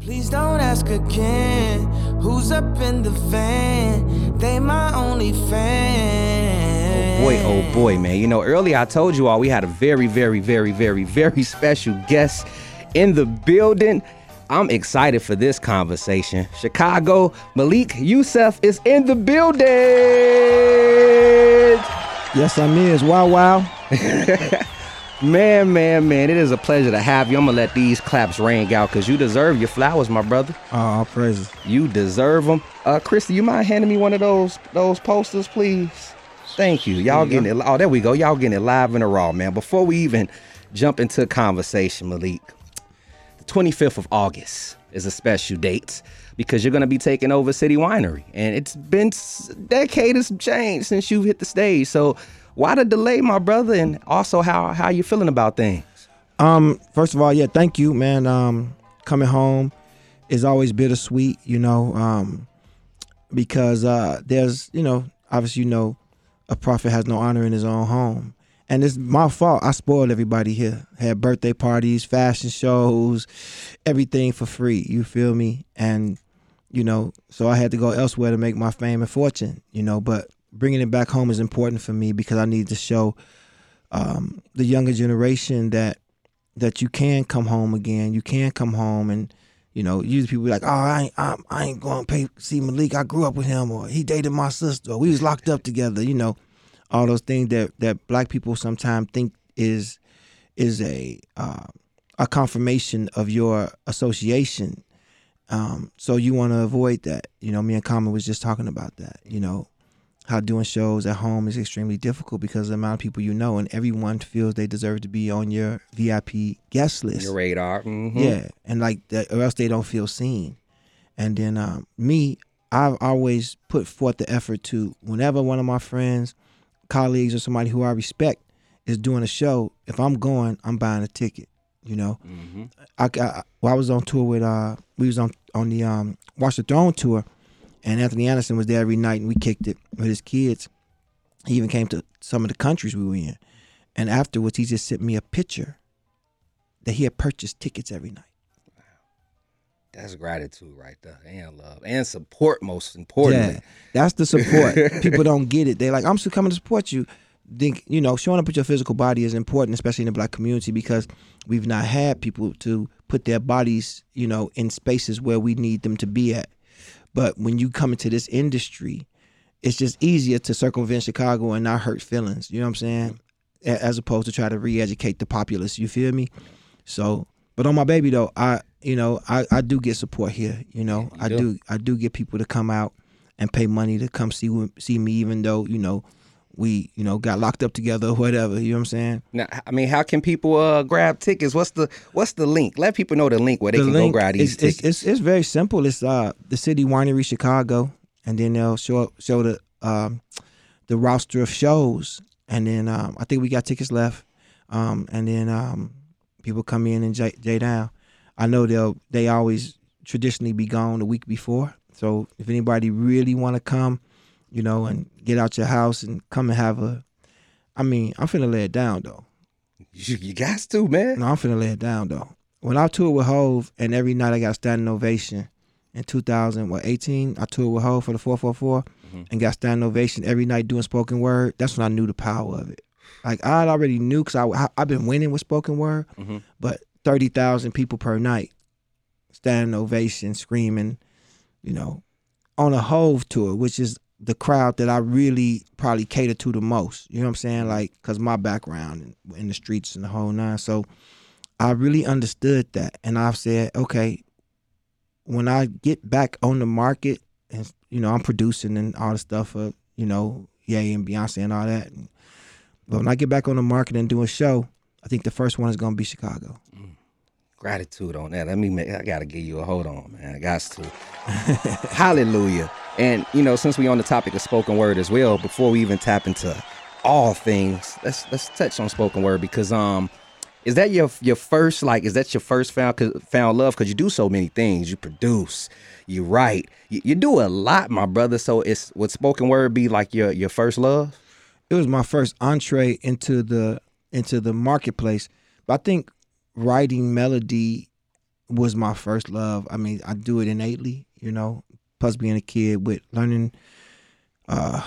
Please don't ask again. Who's up in the van? They my only fan. Oh boy, oh boy, man. You know, earlier I told you all we had a very, very, very, very, very special guest in the building. I'm excited for this conversation. Chicago, Malik Yusef is in the building. Yes, I'm is. Wow, wow. Man, man, man, it is a pleasure to have you. I'm gonna let these claps ring out because you deserve your flowers, my brother. Oh, all praises. You deserve them. Uh, Christy, you mind handing me one of those those posters, please? Thank you. Y'all getting it. Oh, there we go. Y'all getting it live and raw, man. Before we even jump into conversation, Malik, the 25th of August is a special date because you're gonna be taking over City Winery, and it's been s- decade of some change since you've hit the stage. So, why the delay, my brother? And also, how how you feeling about things? Um, first of all, yeah, thank you, man. Um, coming home is always bittersweet, you know, um, because uh, there's, you know, obviously, you know, a prophet has no honor in his own home, and it's my fault. I spoiled everybody here. Had birthday parties, fashion shows, everything for free. You feel me? And you know, so I had to go elsewhere to make my fame and fortune. You know, but bringing it back home is important for me because I need to show um, the younger generation that that you can come home again. You can come home and you know, usually people be like, "Oh, I ain't, I, I ain't going to pay see Malik. I grew up with him, or he dated my sister, or we was locked up together." You know, all those things that that black people sometimes think is is a uh, a confirmation of your association. Um, so you want to avoid that. You know, me and Common was just talking about that. You know, how doing shows at home is extremely difficult because of the amount of people you know, and everyone feels they deserve to be on your VIP guest list. Your radar. Mhm. Yeah, and like that, or else they don't feel seen. And then um, me, I've always put forth the effort to whenever one of my friends, colleagues, or somebody who I respect is doing a show. If I'm going, I'm buying a ticket. You know, Mhm. I, I well, I was on tour with uh, we was on on the um Watch the Throne tour, and Anthony Anderson was there every night, and we kicked it with his kids. He even came to some of the countries we were in, and afterwards he just sent me a picture that he had purchased tickets every night. That's gratitude right there, and love, and support. Most importantly, Yeah, that's the support. People don't get it. They're like, I'm still coming to support you. Think you know, showing up with your physical body is important, especially in the black community, because we've not had people to put their bodies, you know, in spaces where we need them to be at. But when you come into this industry, it's just easier to circumvent Chicago and not hurt feelings. You know what I'm saying? As opposed to try to re-educate the populace. You feel me? So, but on my baby though, I you know I I do get support here. You know, You I do. do I do get people to come out and pay money to come see see me, even though you know we you know got locked up together or whatever. You know what I'm saying? Now, I mean, how can people uh, grab tickets? What's the What's the link? Let people know the link where they the can go grab these it's, tickets. it's, it's very simple. It's uh the City Winery Chicago, and then they'll show show the um the roster of shows, and then um I think we got tickets left, um and then um people come in and J, J down. I know they'll they always traditionally be gone the week before, so if anybody really want to come, you know, and get out your house and come and have a, I mean I'm finna lay it down though. you, you got to, man. No, I'm finna lay it down though. When I toured with Hove, and every night I got standing ovation. In 2018, I toured with Hove for the 444 Mhm. and got standing ovation every night doing spoken word. That's when I knew the power of it. Like I already knew because I, I've been winning with spoken word, Mhm. but 30,000 people per night, standing ovation, screaming, you know, on a Hove tour, which is the crowd that I really probably cater to the most. You know what I'm saying? Mm-hmm. Like, cause my background in, in the streets and the whole nine. So I really understood that, and I've said, okay, when I get back on the market, and you know, I'm producing and all the stuff for you know, Ye and Beyonce and all that. And, but when I get back on the market and do a show, I think the first one is gonna be Chicago. Mm. Gratitude on that. Let me. Make, I gotta give you a hold on, man. I got to. Hallelujah. And you know, since we on the topic of spoken word as well, before we even tap into all things, let's let's touch on spoken word because um, is that your your first like is that your first found found love? Because you do so many things. You produce, you write, you, you do a lot, my brother. So it's would spoken word be like your your first love? it was my first entree into the into the marketplace. But I think writing melody was my first love. I mean, I do it innately, you know. Plus, being a kid with learning, uh,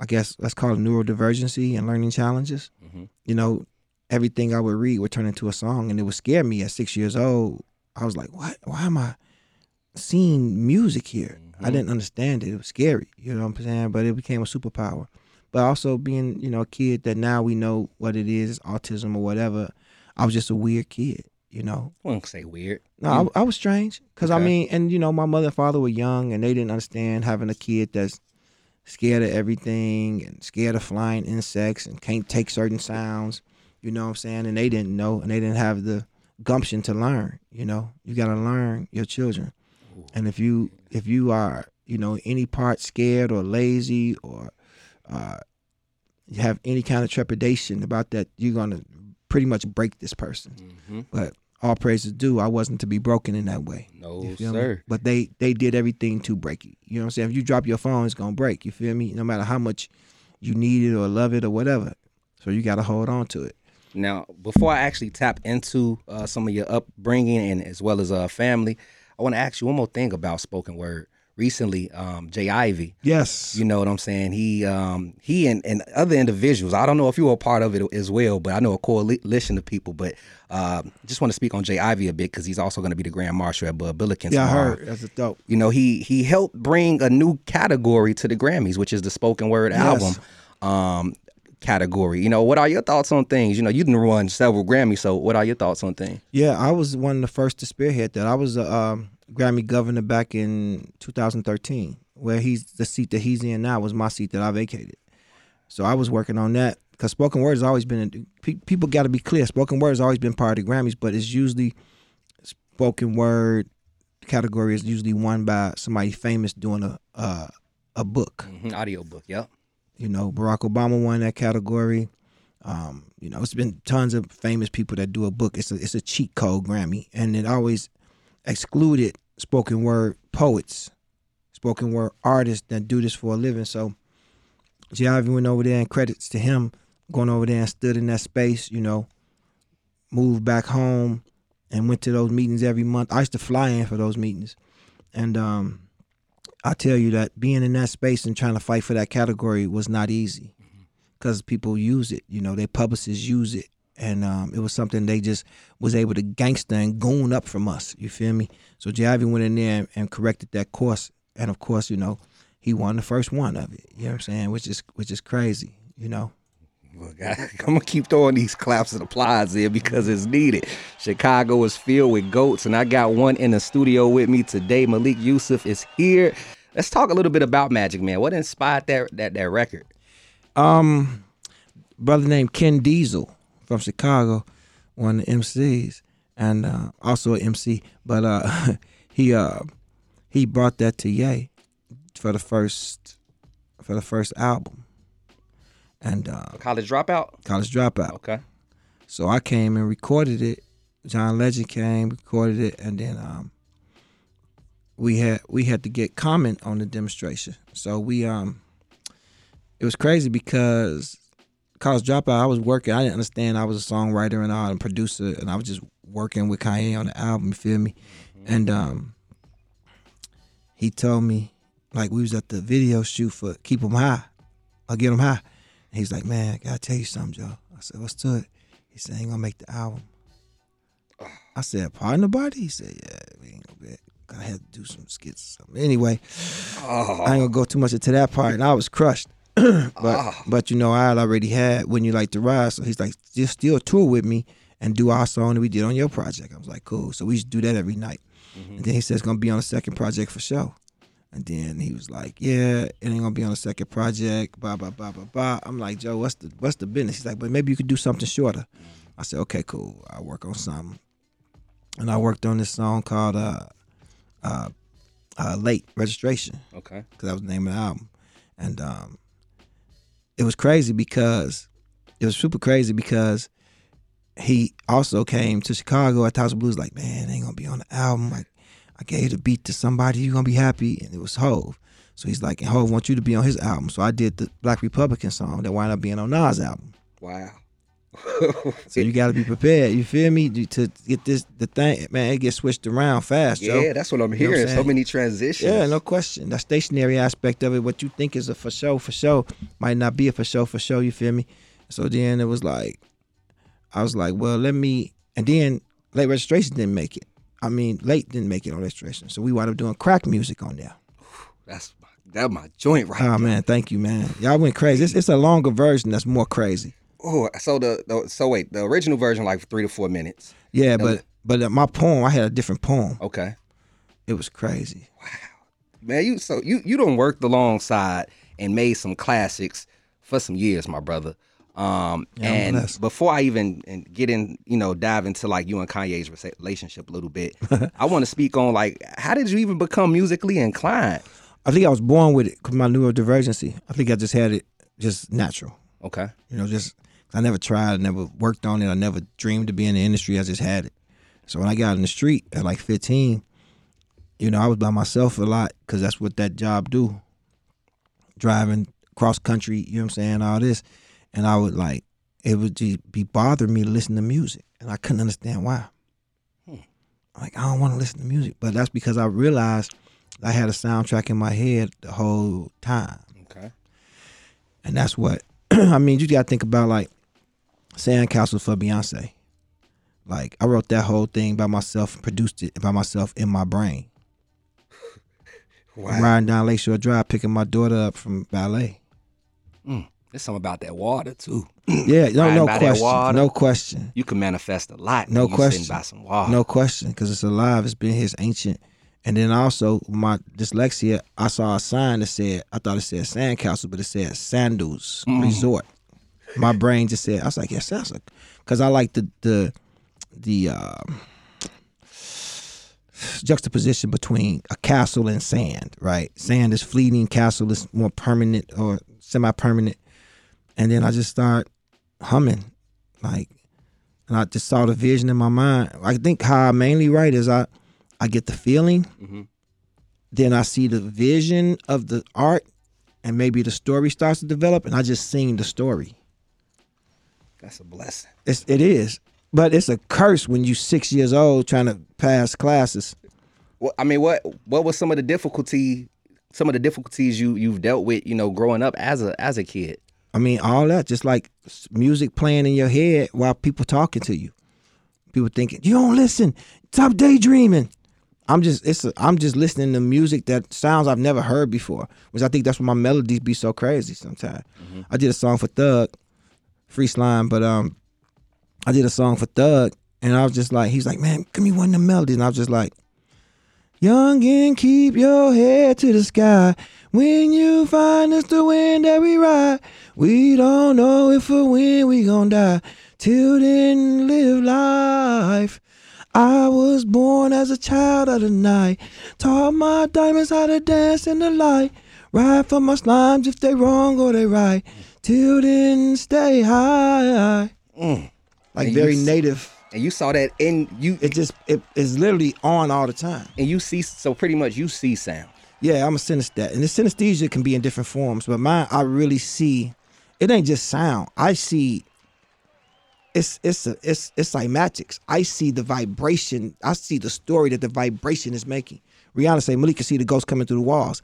I guess let's call it neurodivergency and learning challenges. Mm-hmm. You know, everything I would read would turn into a song, and it would scare me. At six years old, I was like, "What? Why am I seeing music here?" I Mhm. didn't understand it. It was scary. You know what I'm saying? But it became a superpower. But also being, you know, a kid that now we know what it is, autism or whatever. I was just a weird kid, you know. I wouldn't say weird. No, I, I was strange because I mean, and you know, my mother and father were young, and they didn't understand having a kid that's scared of everything and scared of flying insects and can't take certain sounds. You know what I'm saying? And they didn't know, and they didn't have the gumption to learn. You know, you got to learn your children, and if you if you are you know any part scared or lazy or uh, you have any kind of trepidation about that, you're gonna pretty much break this person. Mhm. But all praise is due. I wasn't to be broken in that way. No, feel me? sir. But they they did everything to break you. You know what I'm saying? If you drop your phone, it's gonna break. You feel me? No matter how much you need it or love it or whatever. So you gotta hold on to it. Now, before I actually tap into uh, some of your upbringing and as well as uh, family, I want to ask you one more thing about spoken word. Recently, um, J. Ivy, Yes. you know what I'm saying? He, um, he and, and other individuals. I don't know if you were a part of it as well, but I know a coalition of people. But um, just want to speak on J. Ivy a bit because he's also going to be the Grand Marshal at Bud Billikens. yeah, I heard. That's a dope. you know he he helped bring a new category to the grammys which is the spoken word Yes. album um category you know what are your thoughts on things you know you didn't run several grammys so what are your thoughts on things Yeah, I was one of the first to spearhead that. I was a um, Grammy governor back in 2013, where he's the seat that he's in now was my seat that I vacated. So I was working on that because spoken word has always been. pe- People got to be clear. Spoken word has always been part of the Grammys, but it's usually spoken word category is usually won by somebody famous doing a uh, a book. mm audio book yep You know, Barack Obama won that category. Um, you know, it's been tons of famous people that do a book. It's a it's a cheat code Grammy, and it always excluded spoken word poets, spoken word artists that do this for a living. So, J. Ivy went over there, and credits to him going over there and stood in that space. You know, moved back home and went to those meetings every month. I used to fly in for those meetings, and um, I tell you that being in that space and trying to fight for that category was not easy because people use it. You know, their publicists use it, and um, it was something they just was able to gangster and goon up from us. You feel me? So J. Ivy went in there and, and corrected that course, and of course, you know, he won the first one of it. You know what I'm saying? Which is which is crazy. You know. Look, I, I'm gonna keep throwing these claps and applause there because it's needed. Chicago is filled with goats, and I got one in the studio with me today. Malik Yusef is here. Let's talk a little bit about Magic Man. What inspired that that that record? Um, brother named Ken Diesel from Chicago, one of the MCs, and uh, also an MC. But uh, he uh, he brought that to Ye for the first for the first album, and uh, College Dropout. College Dropout. Okay. So I came and recorded it. John Legend came, recorded it, and then um, we had we had to get Common on the demonstration. So we um, it was crazy because college dropout. I was working. I didn't understand. I was a songwriter and all, and producer, and I was just working with Kanye on the album. You feel me? And um, he told me like we was at the video shoot for Keep 'Em High, or Get 'Em High. And he's like, man, I gotta tell you something, Joe. I said, what's to it? He said, ain't gonna make the album. I said, pardon the body? He said, yeah, we ain't gonna be. I had to do some skits or something. Anyway, Oh, I ain't gonna go too much into that part, and I was crushed. but Ah. but you know, I had already had when you like to ride, so he's like, just still tour with me and do our song that we did on your project. I was like, cool. So we used to do that every night. And then he says it's gonna be on the second project for sure. And then he was like, yeah, it ain't gonna be on the second project. Blah blah blah blah blah. I'm like, Joe, what's the what's the business? He's like, but maybe you could do something shorter. I said, okay, cool. I'll work on something. And I worked on this song called uh, uh, uh, Late Registration okay. because that was the name of the album. And um, it was crazy because it was super crazy because he also came to Chicago at House of Blues like, man, ain't gonna be on the album. Like, I gave the beat to somebody, you gonna be happy, and it was Hove. So he's like, and Hove wants you to be on his album. So I did the Black Republican song that wound up being on Nas' album. Wow. so you got to be prepared. You feel me? To- To get this the thing, man, it gets switched around fast. Yeah, that's what I'm You know what I'm hearing. so many transitions. Yeah, no question. The stationary aspect of it, what you think is a for show, for show, might not be a for show, for show. You feel me? So then it was like, I was like, well, let me. And then late registration didn't make it. I mean, late didn't make it on registration. So we wound up doing crack music on there. That's my, that my joint right Oh there. man, thank you, man. Y'all went crazy. It's, it's a longer version that's more crazy. Oh, so the, the so wait, the original version like three to four minutes. Yeah, but but my poem, I had a different poem. Okay. It was crazy. Wow, man, you so you you don't worked alongside and made some classics for some years, my brother. Um, Yeah, and before I even get in, you know, dive into like you and Kanye's relationship a little bit, I want to speak on like how did you even become musically inclined? I think I was born with it because my neurodivergency. I think I just had it just natural. Okay. You know, just I never tried, I never worked on it, I never dreamed to be in the industry. I just had it. So when I got in the street at like 15, you know, I was by myself a lot because that's what that job do. Driving cross country, you know what I'm saying, all this, and I would like it would just be bothering me to listen to music, and I couldn't understand why. Hmm. Like I don't want to listen to music, but that's because I realized I had a soundtrack in my head the whole time. Okay. And that's what I mean. You got to think about like Sandcastle for Beyonce. Like I wrote that whole thing by myself, and produced it by myself in my brain. Wow. Riding down Lakeshore Drive, picking my daughter up from ballet. Mm. There's something about that water too. Yeah, no, no question, no question, You can manifest a lot. No when you sitting question. by some water. no question, because it's alive. It's been his ancient. And then also my dyslexia, I saw a sign that said, I thought it said Sandcastle, but it said Sandals mm. Resort. My brain just said, I was like, yes, that's a, because I like the the the um, juxtaposition between a castle and sand. Right, sand is fleeting, castle is more permanent or semi-permanent. And then I just start humming, like, and I just saw the vision in my mind. I think how I mainly write is I I get the feeling, then I see the vision of the art, and maybe the story starts to develop, and I just sing the story. That's a blessing. It's, it is, but it's a curse when you six years old trying to pass classes. Well, I mean, what what was some of the difficulty, some of the difficulties you you've dealt with, you know, growing up as a as a kid? I mean, all that, just like music playing in your head while people talking to you. People thinking you don't listen. Stop daydreaming. I'm just it's a, I'm just listening to music that sounds I've never heard before, which I think that's why my melodies be so crazy sometimes. Mm-hmm. I did a song for Thug, Free Slime, but um, I did a song for Thug, and I was just like, he's like, man, give me one of the melodies, and I was just like, young and keep your head to the sky. When you find us the wind that we ride, we don't know if or when we gon' die. Till then, live life. I was born as a child of the night. Taught my diamonds how to dance in the light. Ride for my slimes if they wrong or they right. Till then, stay high. Mm. Like And very s- native. And you saw that in you It just it is literally on all the time. and you see so pretty much you see sound. Yeah, I'm a synesthete, and the synesthesia can be in different forms, but mine I really see. It ain't just sound. I see. It's it's a, it's it's like magics. I see the vibration. I see the story that the vibration is making. Rihanna say Malik can see the ghost coming through the walls.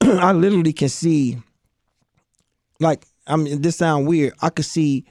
I literally can see. Like I mean, this sound weird. I could see.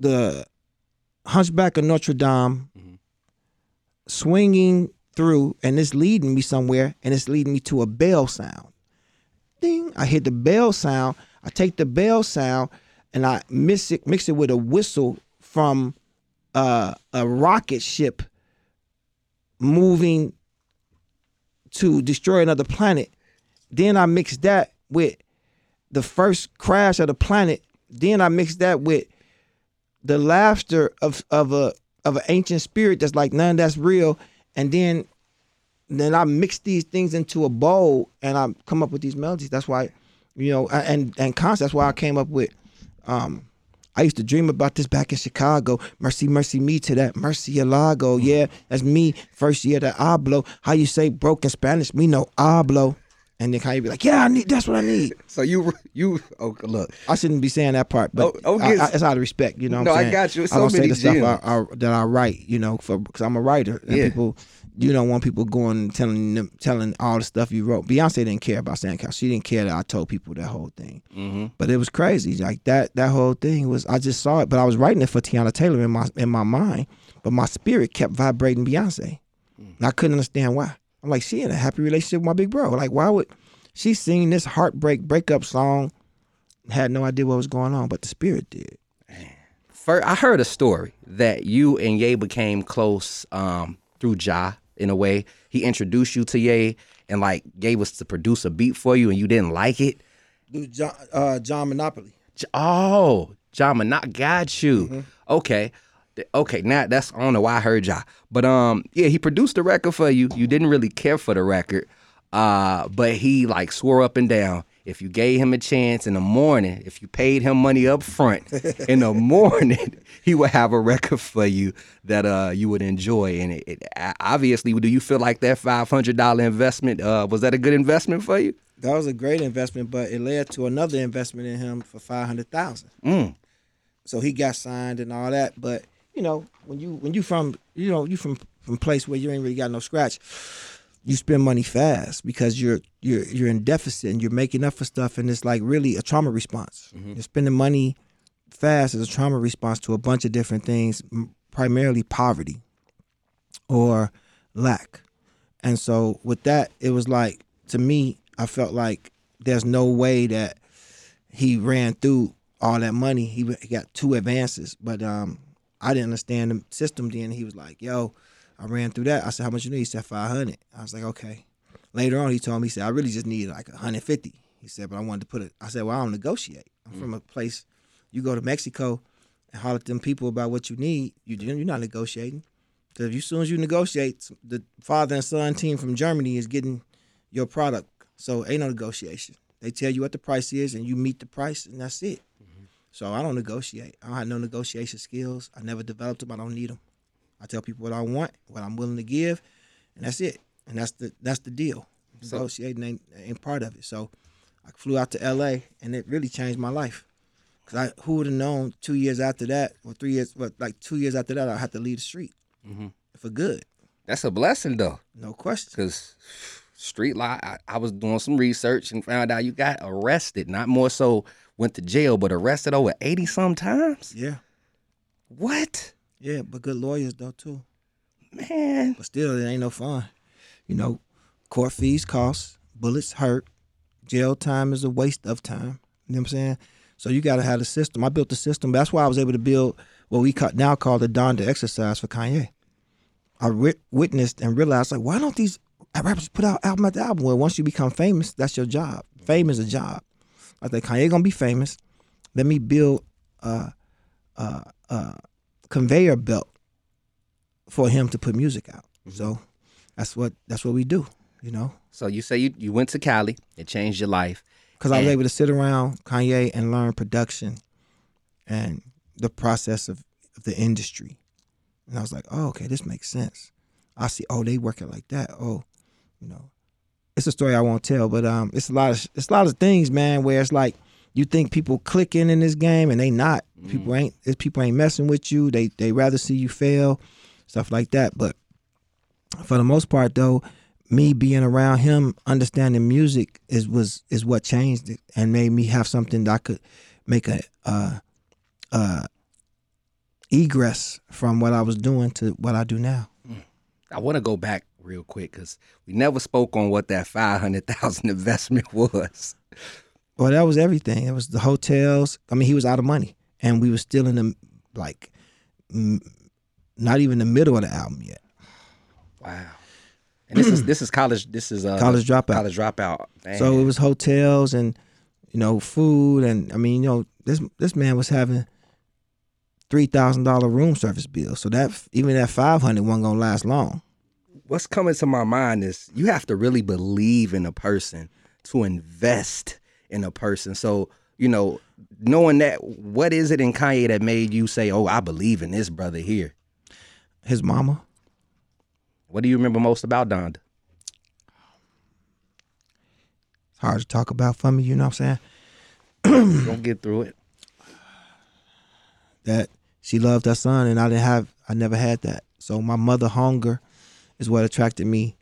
The Hunchback of Notre Dame swinging through and it's leading me somewhere and it's leading me to a bell sound. Ding. I hit the bell sound. I take the bell sound and I mix it mix it with a whistle from uh, a rocket ship moving to destroy another planet. Then I mix that with the first crash of the planet. Then I mix that with the laughter of of a of an ancient spirit that's like none that's real, and then then I mix these things into a bowl and I come up with these melodies. That's why, you know, and and concept. That's why I came up with. Um, I used to dream about this back in Chicago. Mercy, mercy me to that Murcielago. Hmm. Yeah, that's me. First year that I blow. How you say broken Spanish? Me no hablo. And then Kanye be like, "Yeah, I need. That's what I need." So you you oh look. I shouldn't be saying that part, but Oh, oh, I- I- it's out of respect. You know, what No, I'm I got you. It's I so don't say many the stuff gems. I, I, that I write. You know, for because I'm a writer, and Yeah. people, you don't want people going and telling them, telling all the stuff you wrote. Beyonce didn't care about Sandcastle. She didn't care that I told people that whole thing. Mm-hmm. But it was crazy. Like that that whole thing was I just saw it, but I was writing it for Teyana Taylor in my in my mind, but my spirit kept vibrating Beyonce. And I couldn't understand why. I'm like, she in a happy relationship with my big bro. Like, why would she sing this heartbreak breakup song? Had no idea what was going on, but the spirit did. First, I heard a story that you and Ye became close um, through Ja in a way. He introduced you to Ye and like Ye was to produce a beat for you and you didn't like it. Dude, John, uh, John Monopoly. J- Oh, Ja Monat got you. Okay. Okay, now that's I don't know why I heard Ja. But um yeah, he produced the record for you. You didn't really care for the record. Uh, but he like swore up and down if you gave him a chance in the morning, if you paid him money up front in the morning, he would have a record for you that uh you would enjoy. And it, it obviously, do you feel like that five hundred dollar investment uh was that a good investment for you? That was a great investment, but it led to another investment in him for five hundred thousand. Mm. So he got signed and all that. But you know, when you when you from you know you from from place where you ain't really got no scratch, you spend money fast because you're you're you're in deficit and you're making up for stuff, and it's like really a trauma response. You're spending money fast as a trauma response to a bunch of different things, primarily poverty or lack. And so with that, it was like to me, I felt like there's no way that he ran through all that money. He he got two advances, but um, I didn't understand the system. Then he was like, "Yo, I ran through that." I said, "How much you need?" He said, 500 I was like, "Okay." Later on, he told me, he said, "I really just need like 150." He said, "But I wanted to put it." I said, "Well, I don't negotiate. I'm mm. from a place. You go to Mexico and holler at them people about what you need. You you're not negotiating. Because as soon as you negotiate, the father and son team from Germany is getting your product. So ain't no negotiation. They tell you what the price is, and you meet the price, and that's it. So I don't negotiate. I don't have no negotiation skills. I never developed them. I don't need them. I tell people what I want, what I'm willing to give, and that's it. And that's the that's the deal. Negotiating ain't, ain't part of it. So I flew out to L.A. and it really changed my life. Cause I who would have known two years after that, or three years, but like two years after that, I had to leave the street mm-hmm. for good. That's a blessing though. No question. Cause street life, I, I was doing some research and found out you got arrested. Not more so went to jail, but arrested over eighty sometimes. Yeah, What, yeah, but good lawyers though too. man? But still, it ain't no fun. You know, court fees cost, bullets hurt, jail time is a waste of time. You know what I'm saying? So you got to have a system. I built the system. That's why I was able to build what we now call the Donda exercise for Kanye. I wit- witnessed and realized like, why don't these rappers put out album after album? Well, once you become famous, that's your job. Fame is a job. I think Kanye gonna be famous. Let me build a, a, a conveyor belt for him to put music out. So that's what that's what we do, you know. So you say you, you went to Cali, it changed your life. Because I was able to sit around Kanye and learn production and the process of, of the industry. And I was like, oh, okay, this makes sense. I see, oh, they working like that. Oh, you know, it's a story I won't tell, but um, it's a lot of it's a lot of things, man, where it's like you think people clicking in this game and they not. People ain't it's- people ain't messing with you. They they rather see you fail, stuff like that. But for the most part, though, me being around him, understanding music is was is what changed it and made me have something that I could make a uh, uh, egress from what I was doing to what I do now. I want to go back real quick because we never spoke on what that five hundred thousand investment was. Well, that was everything. It was the hotels. I mean, he was out of money, and we were still in the like, mm, not even the middle of the album yet. Wow. And this is this is college. This is uh, College dropout. College dropout. So it was hotels and you know food, and I mean, you know, this this man was having three thousand dollar room service bill. So that even that five hundred wasn't gonna last long. What's coming to my mind is you have to really believe in a person to invest in a person. So, you know, knowing that, what is it in Kanye that made you say, oh, I believe in this brother here? His mama. What do you remember most about Donda? It's hard to talk about for me. You know what I'm saying? Don't get through it. That she loved her son, and I didn't have. I never had that. So my mother hunger is what attracted me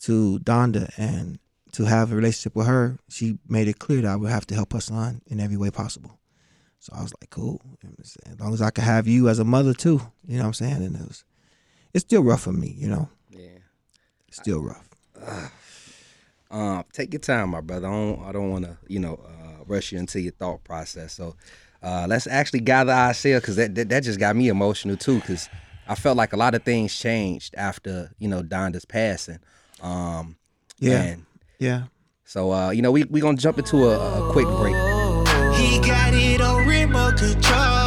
to Donda, and to have a relationship with her, she made it clear that I would have to help her son in every way possible. So I was like, cool. As long as I could have you as a mother too, you know what I'm saying? And it was, it's still rough for me, you know. Yeah. It's still rough. Um, take your time, my brother. I don't, I don't want to, you know, uh, rush you into your thought process. So, uh, let's actually gather ourselves because that, that that just got me emotional too. Because I felt like a lot of things changed after you know Donda's passing. Um, Yeah. and Yeah. so uh, you know we we gonna jump into a, a quick break. He got it on remote control.